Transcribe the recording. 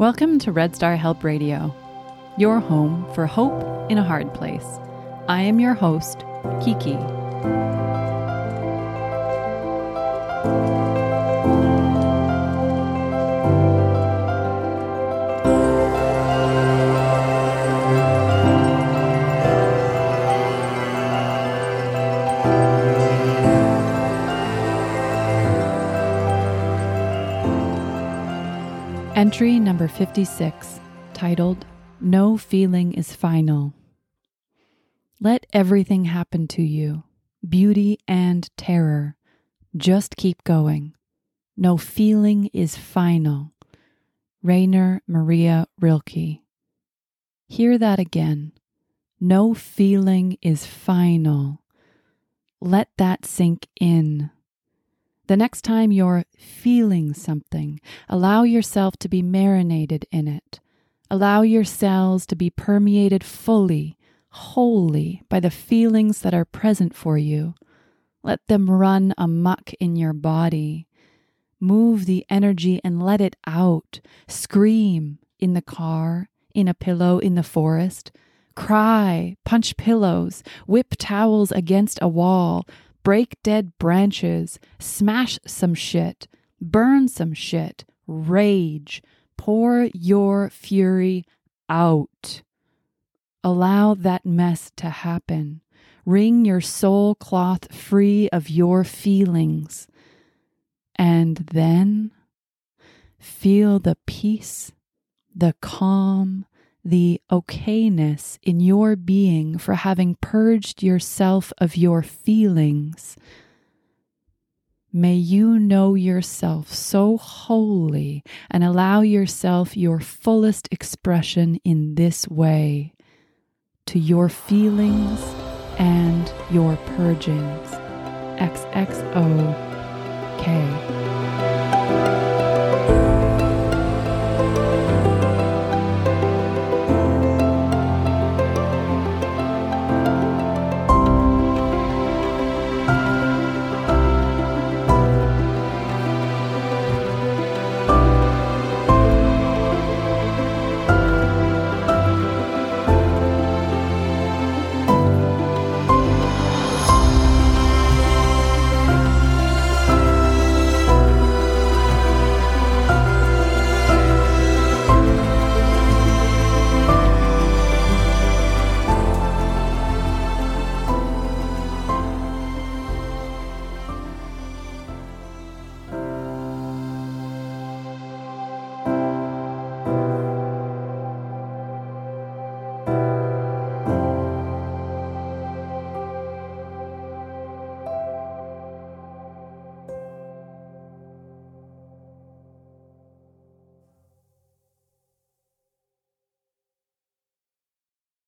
Welcome to Red Star Help Radio, your home for hope in a hard place. I am your host, Kiki. Entry number 56, titled No Feeling is Final. Let everything happen to you, beauty and terror. Just keep going. No feeling is final. Rainer Maria Rilke. Hear that again. No feeling is final. Let that sink in. The next time you're feeling something, allow yourself to be marinated in it. Allow your cells to be permeated fully, wholly by the feelings that are present for you. Let them run amuck in your body. Move the energy and let it out. Scream in the car, in a pillow in the forest. Cry, punch pillows, whip towels against a wall, break dead branches, smash some shit, burn some shit, rage, pour your fury out. Allow that mess to happen. Wring your soul cloth free of your feelings. And then feel the peace, the calm, the okayness in your being for having purged yourself of your feelings. May you know yourself so wholly and allow yourself your fullest expression in this way to your feelings and your purgings. XXO.